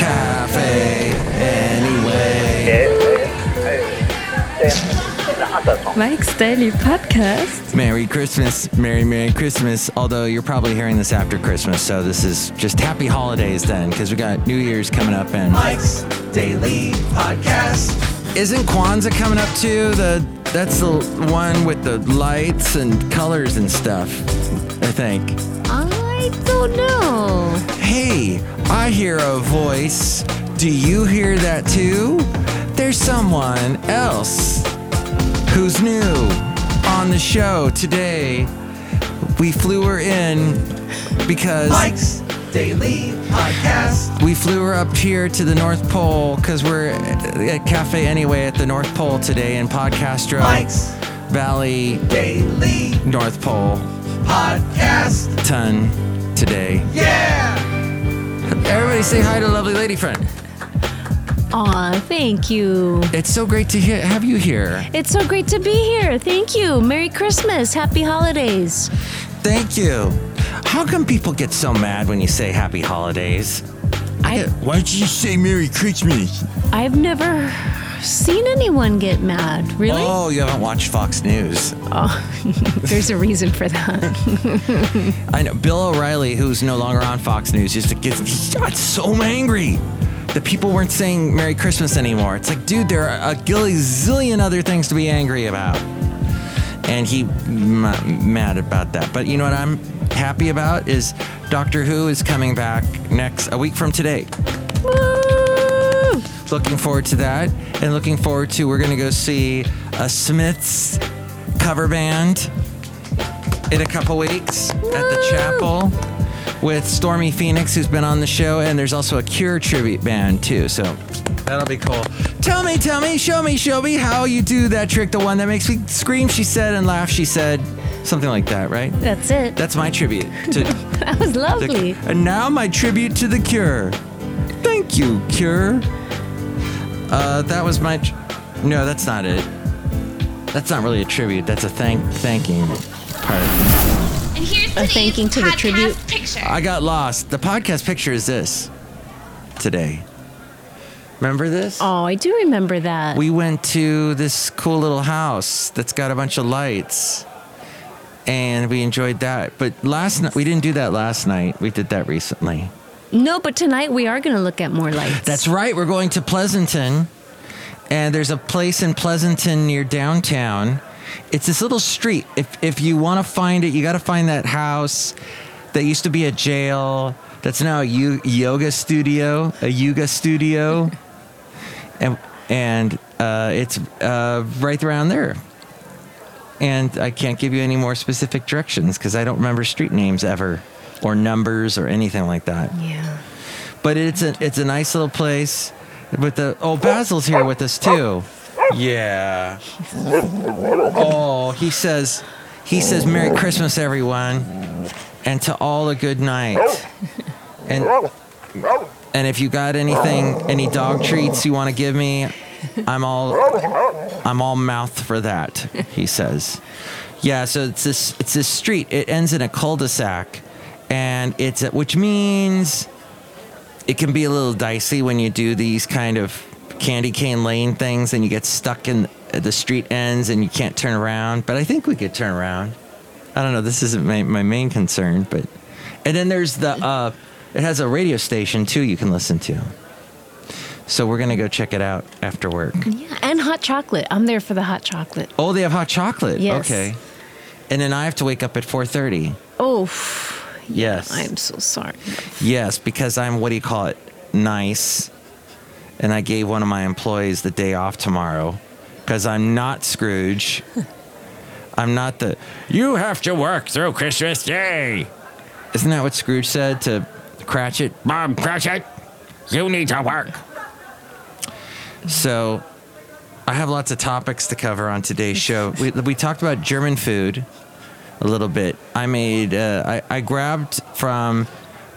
cafe anyway. Mike's Daily Podcast. Merry Christmas, Merry Merry Christmas. Although you're probably hearing this after Christmas, so this is just happy holidays then, because we got New Year's coming up and Mike's Daily Podcast. Isn't Kwanzaa coming up too? The that's the one with the lights and colors and stuff. I think. I don't know. Hey, I hear a voice. Do you hear that too? There's someone else who's new on the show today. We flew her in because Mike's Daily Podcast. we flew her up here to the North Pole because we're at Cafe Anyway at the North Pole today in Podcastro Mike's Valley, Daily North Pole, Podcast. ton today. Yeah! Everybody say hi to lovely lady friend. Aw, thank you. It's so great to hear, have you here. It's so great to be here. Thank you. Merry Christmas. Happy holidays. Thank you. How come people get so mad when you say happy holidays? I, Why'd you say Merry Christmas? I've never seen anyone get mad. Really? Oh, you haven't watched Fox News. Oh, There's a reason for that. I know Bill O'Reilly, who's no longer on Fox News, just gets got so angry that people weren't saying Merry Christmas anymore. It's like, dude, there are a gazillion other things to be angry about. And he ma- mad about that. But you know what I'm happy about is Doctor Who is coming back next a week from today. Woo! Looking forward to that, and looking forward to we're gonna go see a Smiths cover band in a couple weeks at the chapel with Stormy Phoenix, who's been on the show, and there's also a Cure tribute band too. So that'll be cool. Tell me, tell me, show me, show me how you do that trick, the one that makes me scream. She said and laugh. She said something like that, right? That's it. That's my tribute to. that was the, lovely. and now my tribute to the Cure. Thank you, Cure. Uh, that was my. Tr- no, that's not it. That's not really a tribute. That's a thank thanking part. And here's A today's thanking to the tribute. picture. I got lost. The podcast picture is this today. Remember this? Oh, I do remember that. We went to this cool little house that's got a bunch of lights. And we enjoyed that. But last night, we didn't do that last night. We did that recently. No, but tonight we are going to look at more lights. That's right. We're going to Pleasanton, and there's a place in Pleasanton near downtown. It's this little street. If if you want to find it, you got to find that house that used to be a jail. That's now a yoga studio, a yoga studio, and and uh, it's uh, right around there. And I can't give you any more specific directions because I don't remember street names ever, or numbers, or anything like that Yeah. but it's a it's a nice little place with the oh Basil's here with us too. Yeah. Oh, he says he says Merry Christmas everyone and to all a good night. And and if you got anything any dog treats you want to give me, I'm all I'm all mouth for that, he says. Yeah, so it's this it's this street. It ends in a cul-de-sac and it's which means it can be a little dicey when you do these kind of candy cane lane things and you get stuck in the street ends and you can't turn around. But I think we could turn around. I don't know. This isn't my, my main concern, but and then there's the uh, it has a radio station too you can listen to. So we're gonna go check it out after work. Yeah, and hot chocolate. I'm there for the hot chocolate. Oh, they have hot chocolate. Yes. Okay. And then I have to wake up at 4:30. Oh, Yes. I'm so sorry. Yes, because I'm what do you call it? Nice. And I gave one of my employees the day off tomorrow because I'm not Scrooge. I'm not the you have to work through Christmas Day. Isn't that what Scrooge said to Cratchit? Bob Cratchit, you need to work. So I have lots of topics to cover on today's show. We, we talked about German food a little bit. I made, uh, I, I grabbed from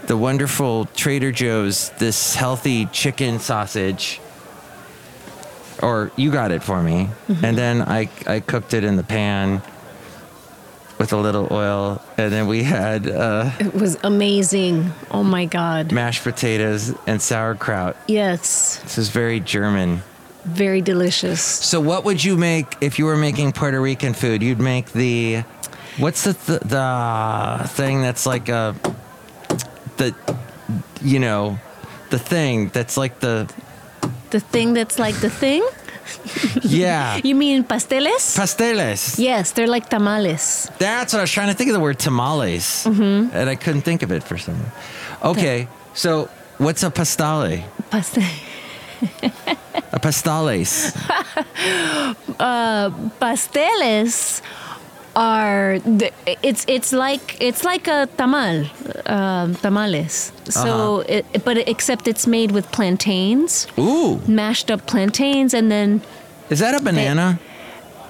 the wonderful Trader Joe's this healthy chicken sausage. Or you got it for me. And then I, I cooked it in the pan with a little oil, and then we had uh, It was amazing. Oh my God. mashed potatoes and sauerkraut. Yes. This is very German. Very delicious. So, what would you make if you were making Puerto Rican food? You'd make the what's the th- the thing that's like a the you know the thing that's like the The thing that's like the thing? yeah You mean pasteles? pasteles. yes, they're like tamales. That's what I was trying to think of the word tamales, Mm-hmm. and I couldn't think of it for some. reason. Okay, so what's a pastale? Pastel. A pastales. pasteles are the, it's it's like it's like a tamal um, tamales. So Uh-huh. it, but except it's made with plantains Ooh, mashed up plantains and then is that a banana?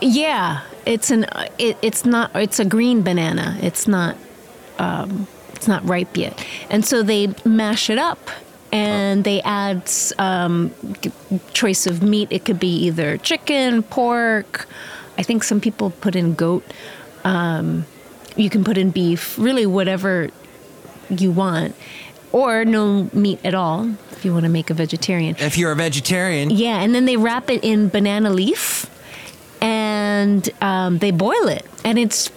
yeah it's an it, it's not it's a green banana. It's not um, it's not ripe yet. And so they mash it up and they add um, choice of meat. It could be either chicken pork i think some people put in goat um, you can put in beef really whatever you want or no meat at all if you want to make a vegetarian If you're a vegetarian, yeah, and then they wrap it in banana leaf, and um, they boil it, and it's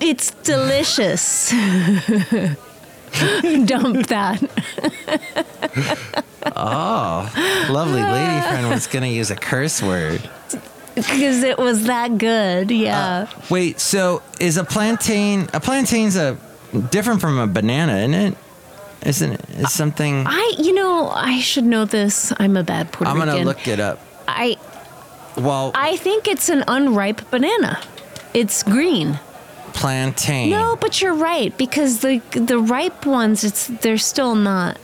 it's delicious. Dump that. Oh, lovely lady friend was gonna use a curse word. Because it was that good, uh, yeah. Wait, so is a plantain a plantain's a different from a banana, isn't it? Isn't it? It's something I, you know, I should know this. I'm a bad Puerto I'm gonna Rican. look it up. I, Well, I think it's an unripe banana. It's green. plantain. No, but you're right because the the ripe ones, it's they're still not.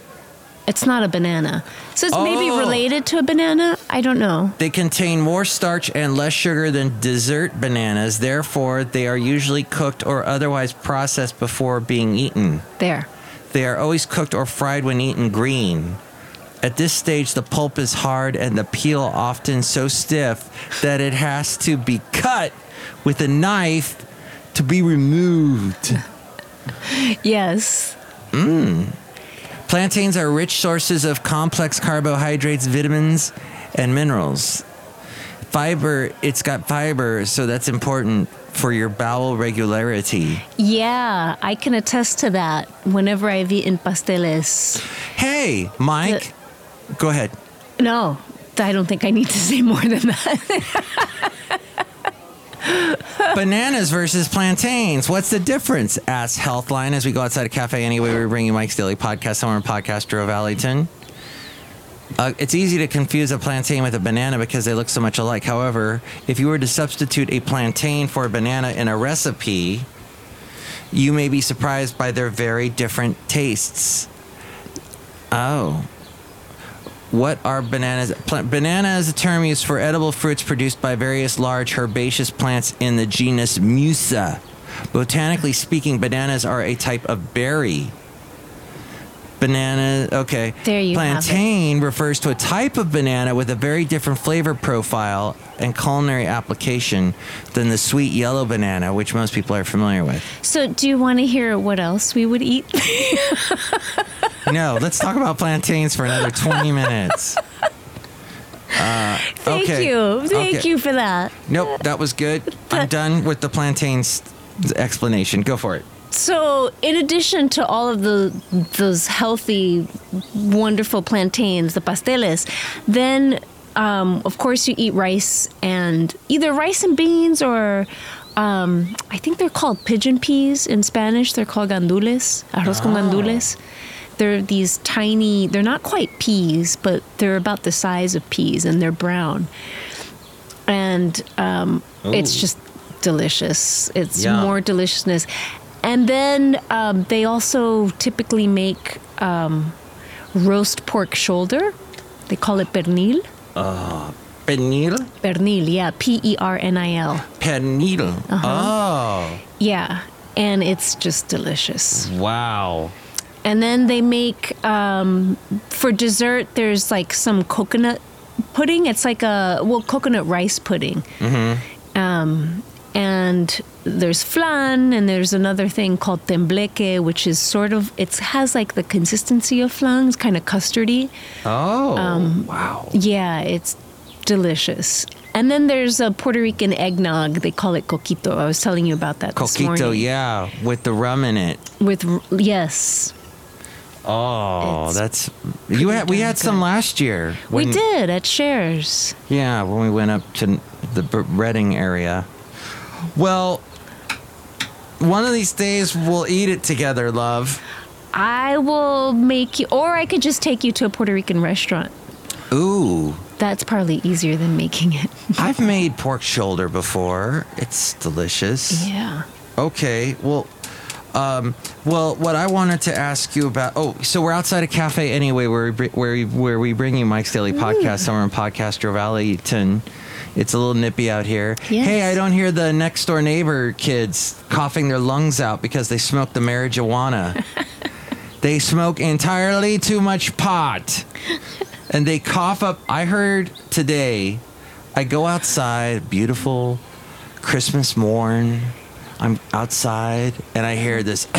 It's not a banana, so it's maybe Oh. related to a banana. I don't know. They contain more starch and less sugar than dessert bananas. Therefore, they are usually cooked or otherwise processed before being eaten. There. They are always cooked or fried when eaten green. At this stage, the pulp is hard and the peel often so stiff that it has to be cut with a knife to be removed. Yes. Mm. Plantains are rich sources of complex carbohydrates, vitamins, and minerals. Fiber, it's got fiber, so that's important for your bowel regularity. Yeah, I can attest to that. Whenever I've eaten pasteles. Hey, Mike, go ahead. No, I don't think I need to say more than that. Bananas versus plantains. What's the difference? Asks Healthline as we go outside a cafe anyway. we're bringing Mike's Daily Podcast somewhere in Podcastro Valleyton. Uh, it's easy to confuse a plantain with a banana because they look so much alike. However, if you were to substitute a plantain for a banana in a recipe, you may be surprised by their very different tastes. Oh. What are bananas? Banana is a term used for edible fruits produced by various large herbaceous plants in the genus Musa. Botanically speaking, bananas are a type of berry. Banana, okay. There you have it. Plantain refers to a type of banana with a very different flavor profile and culinary application than the sweet yellow banana, which most people are familiar with. so, do you want to hear what else we would eat? No, let's talk about plantains for another 20 minutes. Uh, Thank Okay. you. Thank Okay. you for that. Nope, that was good. I'm done with the plantains explanation. Go for it. So, in addition to all of the those healthy, wonderful plantains, the pasteles, then um, of course you eat rice and either rice and beans or um, I think they're called pigeon peas in Spanish. They're called gandules, arroz con gandules. They're these tiny. They're not quite peas, but they're about the size of peas, and they're brown. And um, it's just delicious. It's Yum. more deliciousness. And then um, they also typically make um, roast pork shoulder. They call it pernil. Pernil? Pernil, yeah, P E R N I L. Pernil. Uh-huh. Oh, Yeah, and it's just delicious. wow. And then they make um, for dessert. There's like some coconut pudding. It's like a well coconut rice pudding. Mhm. Um, and there's flan, and there's another thing called tembleque, which is sort of it has like the consistency of flan, it's kind of custardy. Oh, Um, wow. Yeah, it's delicious. And then there's a Puerto Rican eggnog. They call it coquito. I was telling you about that Coquito, yeah, with the rum in it. With yes, Oh, It's that's you had. We had some last year. we did at Shares. Yeah, when we went up to the Reading area. Well, one of these days we'll eat it together, love. I will make you, or I could just take you to a Puerto Rican restaurant. Ooh, That's probably easier than making it. I've made pork shoulder before. It's delicious. yeah. Okay, well, um, well, what I wanted to ask you about. Oh, so we're outside a cafe anyway, where we where we, where we bring you Mike's Daily Podcast, somewhere in Podcastro Valleyton. It's a little nippy out here. Yes. Hey, I don't hear the next door neighbor kids coughing their lungs out because they smoke the marijuana. they smoke entirely too much pot, and they cough up. I heard today. I go outside, beautiful Christmas morn. I'm outside and I hear this.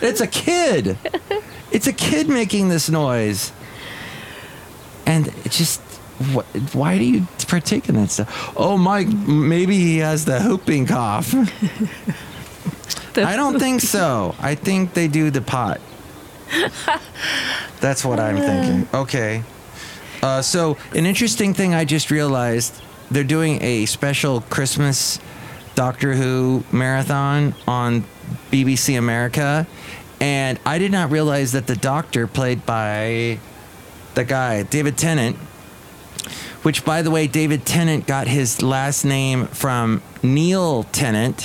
it's a kid. It's a kid making this noise. And it just, what, why do you partake in that stuff? Oh, Mike, maybe he has the whooping cough. I don't think so. I think they do the pot. That's what I'm thinking. Okay. Uh, so, an interesting thing I just realized they're doing a special Christmas Doctor Who marathon on BBC America. And I did not realize that the Doctor, played by the guy, David Tennant, which, by the way, David Tennant got his last name from Neil Tennant,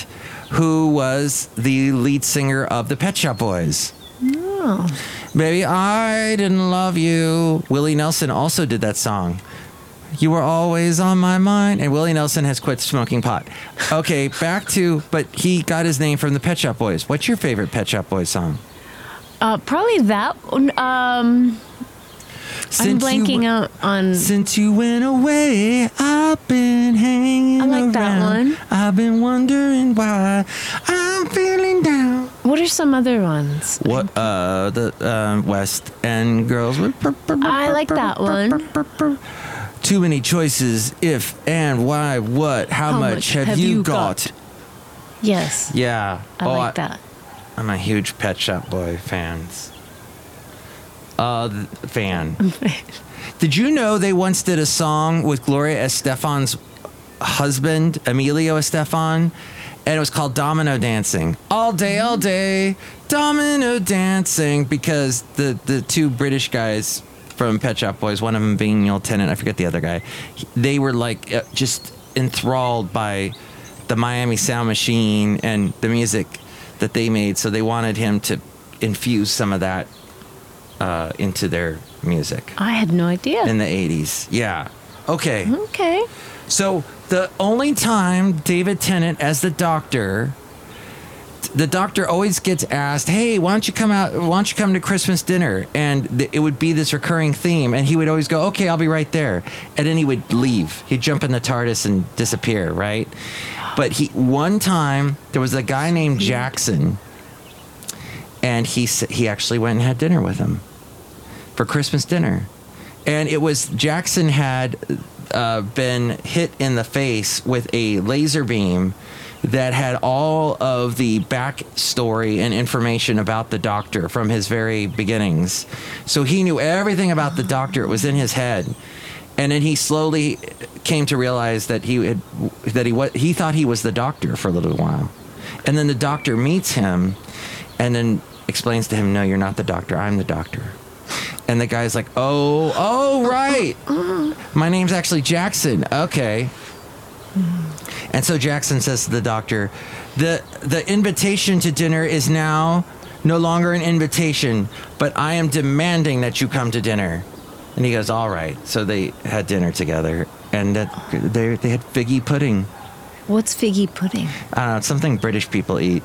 who was the lead singer of the Pet Shop Boys. Oh. Baby, I didn't love you. Willie Nelson also did that song. You were always on my mind. And Willie Nelson has quit smoking pot. Okay, back to, but he got his name from the Pet Shop Boys. What's your favorite Pet Shop Boys song? Uh, probably that. one. Um, Since you blanking w- out on. Since you went away, I've been hanging I like that around. one. I've been wondering why I'm feeling down. What are some other ones? What uh the uh, West End girls? I like that one. Too many choices. If and why, what, how, How much, much have, have you, you got? got? Yes, Yeah. I Oh, like that. I'm a huge Pet Shop Boy fans. Uh, fan. did you know they once did a song with Gloria Estefan's husband, Emilio Estefan, and it was called Domino Dancing. All day, all day, domino dancing, because the the two British guys from Pet Shop Boys, one of them being Neil Tennant, I forget the other guy, they were like uh, just enthralled by the Miami Sound Machine and the music that they made, so they wanted him to infuse some of that uh, into their music I had no idea. in the 80s. Yeah. Okay. okay. So the only time David Tennant as the doctor, the doctor always gets asked, "Hey, why don't you come out? Why don't you come to Christmas dinner?" And th- it would be this recurring theme, and he would always go, "Okay, I'll be right there," and then he would leave. He'd jump in the TARDIS and disappear, right? But he one time there was a guy named Jackson, and he he actually went and had dinner with him for Christmas dinner. And it was Jackson had uh, been hit in the face with a laser beam that had all of the backstory and information about the doctor from his very beginnings. So he knew everything about the doctor. It was in his head. And then he slowly came to realize that he had that he he thought he was the doctor for a little while. And then the doctor meets him and then explains to him, "No, you're not the doctor. I'm the doctor." And the guy's like, "Oh, oh, right. My name's actually Jackson. Okay." And so Jackson says to the doctor, "The the invitation to dinner is now no longer an invitation, but I am demanding that you come to dinner." And he goes, "All right." So they had dinner together, and that, they they had figgy pudding. What's figgy pudding? I don't know, it's something British people eat.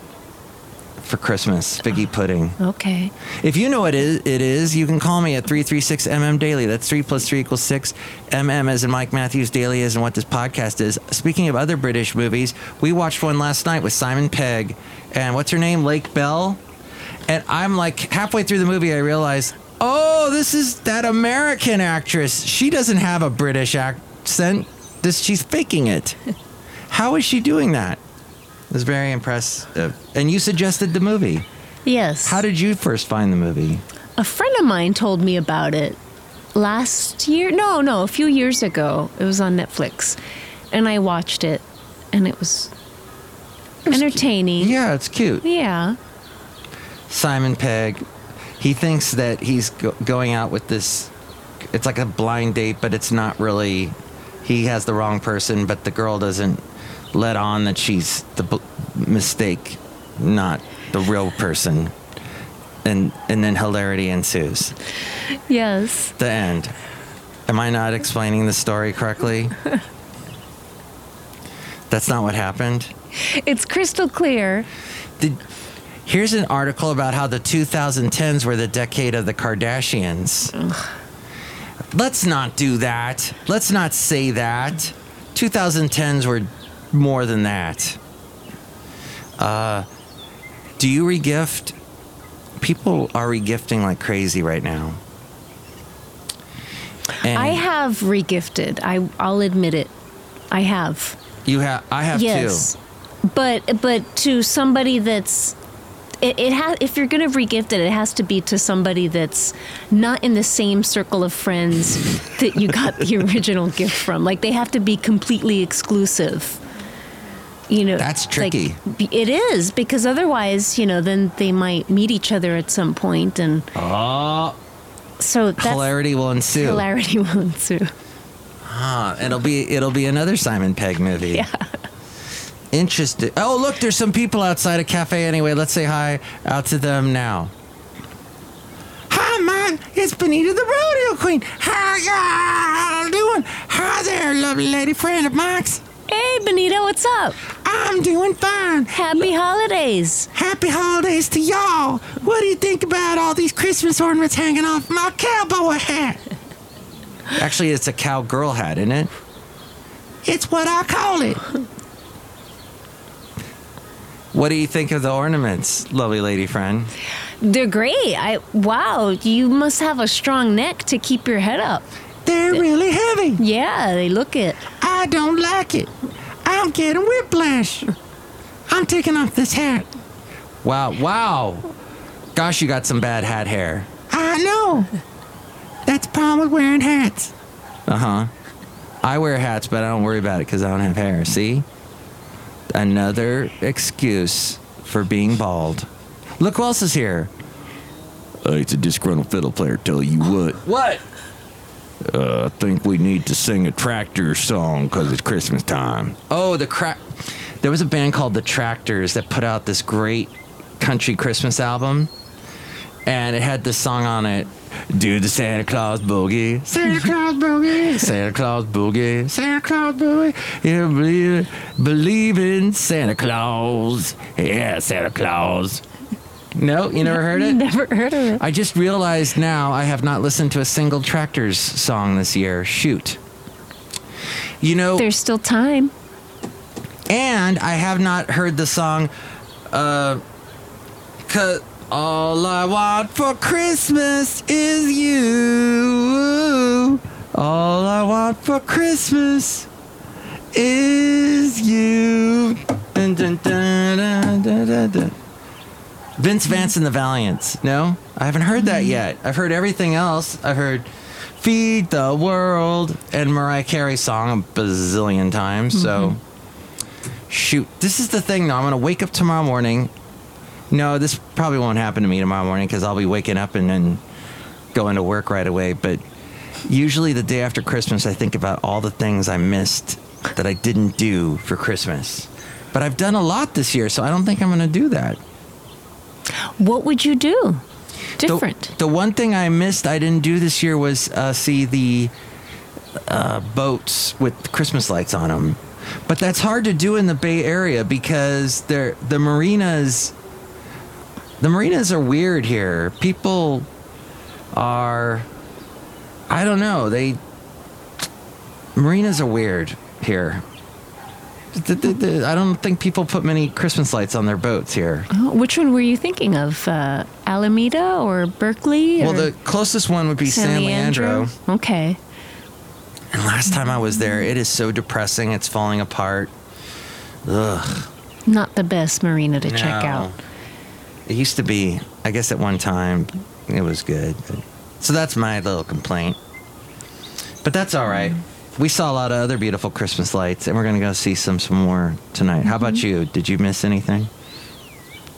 For Christmas. Figgy pudding. Okay. If you know what it is, it is, you can call me at 336 MM Daily. That's 3 plus 3 equals 6. MM as in Mike Matthews, Daily is in what this podcast is. Speaking of other British movies, we watched one last night with Simon Pegg and what's her name? Lake Bell. And I'm like halfway through the movie, I realized, oh, this is that American actress. She doesn't have a British accent. This she's faking it. How is she doing that? It was very impressive. Uh, and you suggested the movie. Yes. How did you first find the movie? A friend of mine told me about it last year. No, no, a few years ago. It was on Netflix. And I watched it, and it was entertaining. Yeah, it's cute. Yeah. Simon Pegg, he thinks that he's go- going out with this. It's like a blind date, but it's not really. He has the wrong person, but the girl doesn't let on that she's the b- mistake, not the real person. And and then hilarity ensues. Yes. The end. Am I not explaining the story correctly? That's not what happened. It's crystal clear. Did, here's an article about how the 2010s were the decade of the Kardashians. Let's not do that. Let's not say that. 2010s were more than that. Uh, do you regift? People are regifting like crazy right now. And I have regifted. I I'll admit it. I have. You have. I have yes. too. But but to somebody that's it, it has if you're gonna regift it, it has to be to somebody that's not in the same circle of friends that you got the original gift from. Like they have to be completely exclusive. You know, That's tricky. b- it is because otherwise, you know, then they might meet each other at some point, and Oh, so that's hilarity will ensue. hilarity will ensue. Ah, it'll be it'll be another Simon Pegg movie. Yeah. Interesting. Oh, look, there's some people outside a cafe anyway. Let's say hi out to them now. Hi, man. It's Benita the Rodeo Queen. How y'all doing? Hi there, lovely lady friend of Mike's. Hey, Benita, what's up? I'm doing fine. Happy holidays. Happy holidays to y'all. What do you think about all these Christmas ornaments hanging off my cowboy hat? Actually, it's a cowgirl hat, isn't it? It's what I call it. What do you think of the ornaments, lovely lady friend? They're great. I wow, you must have a strong neck to keep your head up. They're really heavy. Yeah, they look it. I don't like it. I'm getting whiplash. I'm taking off this hat. Wow, wow. Gosh, you got some bad hat hair. I know. That's the problem with wearing hats. Uh huh. I wear hats, but I don't worry about it because I don't have hair. See? Another excuse for being bald. Look who else is here. Uh, it's a disgruntled fiddle player. Tell you what. What? Uh, I think we need to sing a tractor song because it's Christmas time. Oh, the crack. There was a band called the Tractors that put out this great country Christmas album, and it had this song on it. Do the Santa Claus boogie, Santa Claus boogie, Santa Claus boogie, Santa Claus boogie. Yeah, believe, believe in Santa Claus. Yeah, Santa Claus. No, you never heard it. Never heard of it. I just realized now I have not listened to a single Tractors song this year. Shoot. You know, There's still time. and I have not heard the song, uh, cause all I want for Christmas is you. All I want for Christmas is you. Dun, dun, dun, dun, dun, dun, dun. Vince Vance and the Valiants. No, I haven't heard that mm-hmm. yet. I've heard everything else. I've heard "Feed the World" and Mariah Carey's song a bazillion times. So, mm-hmm. shoot, this is the thing. Though I'm gonna wake up tomorrow morning. No, this probably won't happen to me tomorrow morning because I'll be waking up and then going to work right away. But usually the day after Christmas, I think about all the things I missed that I didn't do for Christmas. But I've done a lot this year, so I don't think I'm gonna do that. What would you do? The- Different. The, one thing I missed, I didn't do this year, was uh, see the uh, boats with Christmas lights on them. But that's hard to do in the Bay Area because they're, the marinas the marinas are weird here. People are, I don't know. They marinas are weird here. The- the- the- I don't think people put many Christmas lights on their boats here. Oh, which one were you thinking of? Uh, Alameda or Berkeley? Well, or the closest one would be San, Leandro. Okay. And last time I was there, it is so depressing. It's falling apart. Ugh. Not the best marina to check out. It used to be. I guess at one time it was good. So that's my little complaint. But that's all right. We saw a lot of other beautiful Christmas lights, and we're gonna go see some some more tonight. How about mm-hmm. you? Did you miss anything?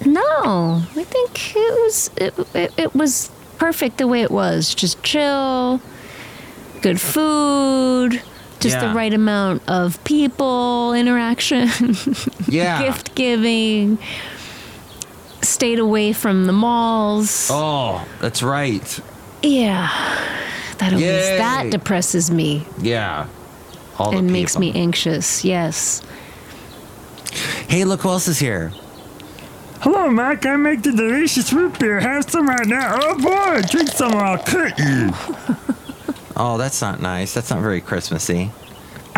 No, I think it was it, it, it was perfect the way it was. Just chill, good food, just Yeah. the right amount of people interaction, Yeah. gift giving. Stayed away from the malls. Oh, that's right. Yeah, that always Yay. that depresses me Yeah. All the and makes me anxious. Yes. Hey, look who else is here. Hello, Mike. I make the delicious root beer. Have some right now. Oh boy, drink some or I'll cut you. Oh, that's not nice. That's not very Christmassy.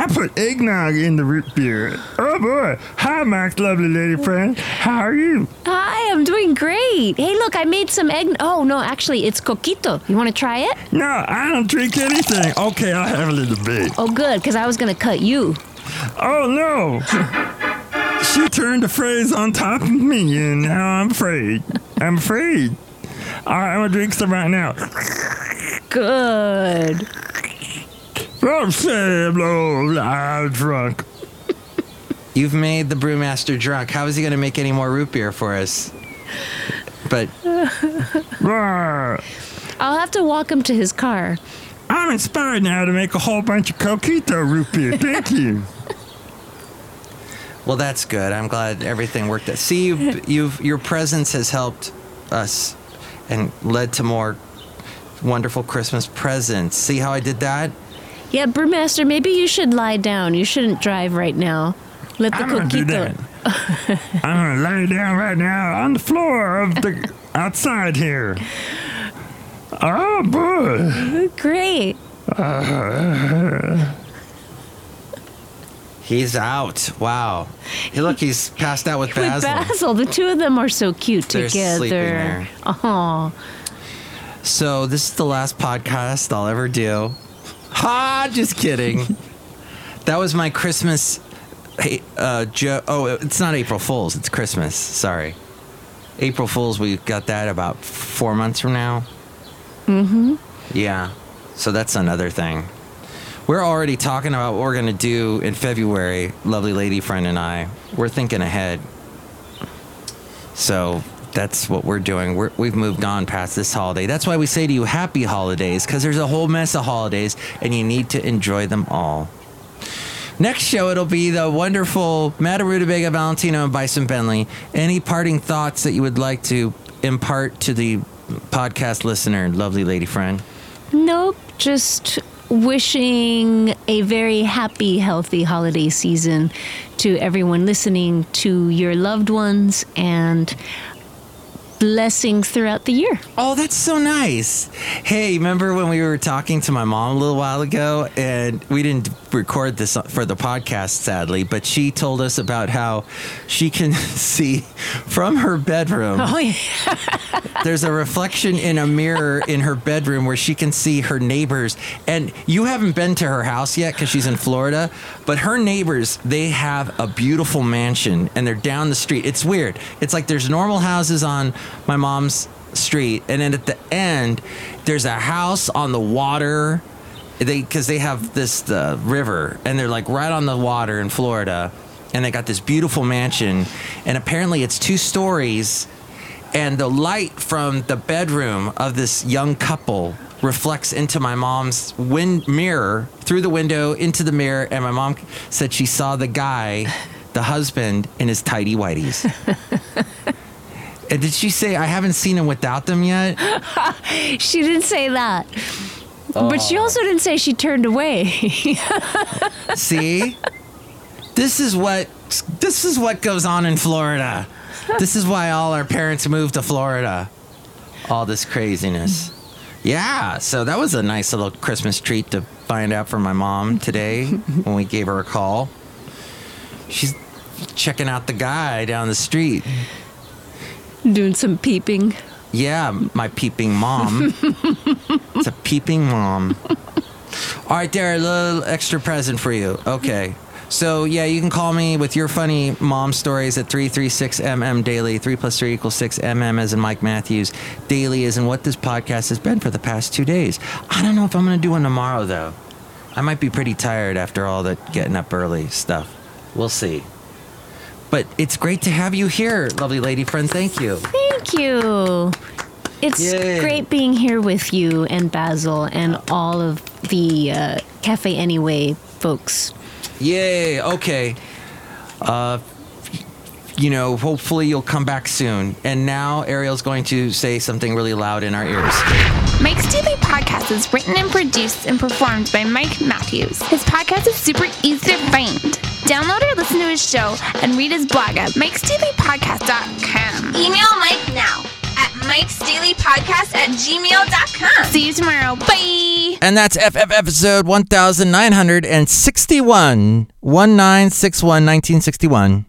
I put eggnog in the root beer. Oh boy. Hi, Mike's lovely lady friend. How are you? Hi, I'm doing great. Hey, look, I made some egg. Oh no, actually, it's coquito. You want to try it? No, I don't drink anything. Okay, I'll have a little bit. Oh, good, because I was gonna cut you. Oh no. she turned the phrase on top of me, and now I'm afraid. I'm afraid. All right, I'm gonna drink some right now. Good. Oh, Sam, oh, I'm drunk. You've made the brewmaster drunk. How is he going to make any more root beer for us? But I'll have to walk him to his car. I'm inspired now to make a whole bunch of coquito root beer. Thank you. well, that's good. I'm glad everything worked out. See, you've, you've your presence has helped us and led to more wonderful Christmas presents. See how I did that? Yeah, brewmaster, maybe you should lie down. You shouldn't drive right now. Let the I'm gonna do that. I'm gonna lay down right now on the floor of the outside here. Oh boy. Great. He's out. Wow. Hey, look, he's passed out with Basil. With Basil. Basil, the two of them are so cute They're sleeping together. there. Oh, So this is the last podcast I'll ever do. Ha! Just kidding. that was my Christmas. Hey, uh, jo- oh, it's not April Fools. It's Christmas. Sorry. April Fools. We got that about four months from now. Mm-hmm. Yeah. So that's another thing. We're already talking about what we're gonna do in February. Lovely lady friend and I. We're thinking ahead. So that's what we're doing. We're, we've moved on past this holiday. That's why we say to you, happy holidays, because there's a whole mess of holidays and you need to enjoy them all. Next show, it'll be the wonderful Matt Rutabaga, Valentino, and Bison Bentley. Any parting thoughts that you would like to impart to the podcast listener, lovely lady friend? nope. Just wishing a very happy, healthy holiday season to everyone listening, to your loved ones, and blessings throughout the year. Oh, that's so nice. Hey, remember when we were talking to my mom a little while ago and we didn't record this for the podcast, sadly, but she told us about how she can see from her bedroom. Oh, yeah. There's a reflection in a mirror in her bedroom where she can see her neighbors. And you haven't been to her house yet because she's in Florida, but her neighbors, they have a beautiful mansion and they're down the street. It's weird. It's like there's normal houses on my mom's street, and then at the end, there's a house on the water. They because they have this the river and they're like right on the water in Florida, and they got this beautiful mansion, and apparently it's two stories and the light from the bedroom of this young couple reflects into my mom's wind mirror through the window into the mirror and my mom said she saw the guy the husband in his tidy whities Uh, did she say i haven't seen him without them yet She didn't say that. But she oh. also didn't say she turned away. see this is what this is what goes on in florida this is why all our parents moved to Florida. All this craziness. Yeah, so that was a nice little Christmas treat to find out from my mom today when we gave her a call. She's checking out the guy down the street. Doing some peeping. Yeah, my peeping mom. it's a peeping mom. All right, there, a little extra present for you. Okay. So, yeah, you can call me with your funny mom stories at 336MM Daily. 3 plus 3 equals 6. MM as in Mike Matthews. Daily is in what this podcast has been for the past two days. I don't know if I'm going to do one tomorrow, though. I might be pretty tired after all that getting up early stuff. We'll see. But it's great to have you here, lovely lady friend. Thank you. Thank you. It's Yay. great being here with you and Basil and all of the uh, Cafe Anyway folks. Yay. Okay. Uh, you know, hopefully you'll come back soon. And now Ariel's going to say something really loud in our ears. Mike's Daily Podcast is written and produced and performed by Mike Matthews. His podcast is super easy to find. Download or listen to his show and read his blog at mikesdailypodcast.com. Email Mike now at mikesdailypodcast at gmail.com. See you tomorrow. Bye. And that's FF episode 1961. 1961, 1961.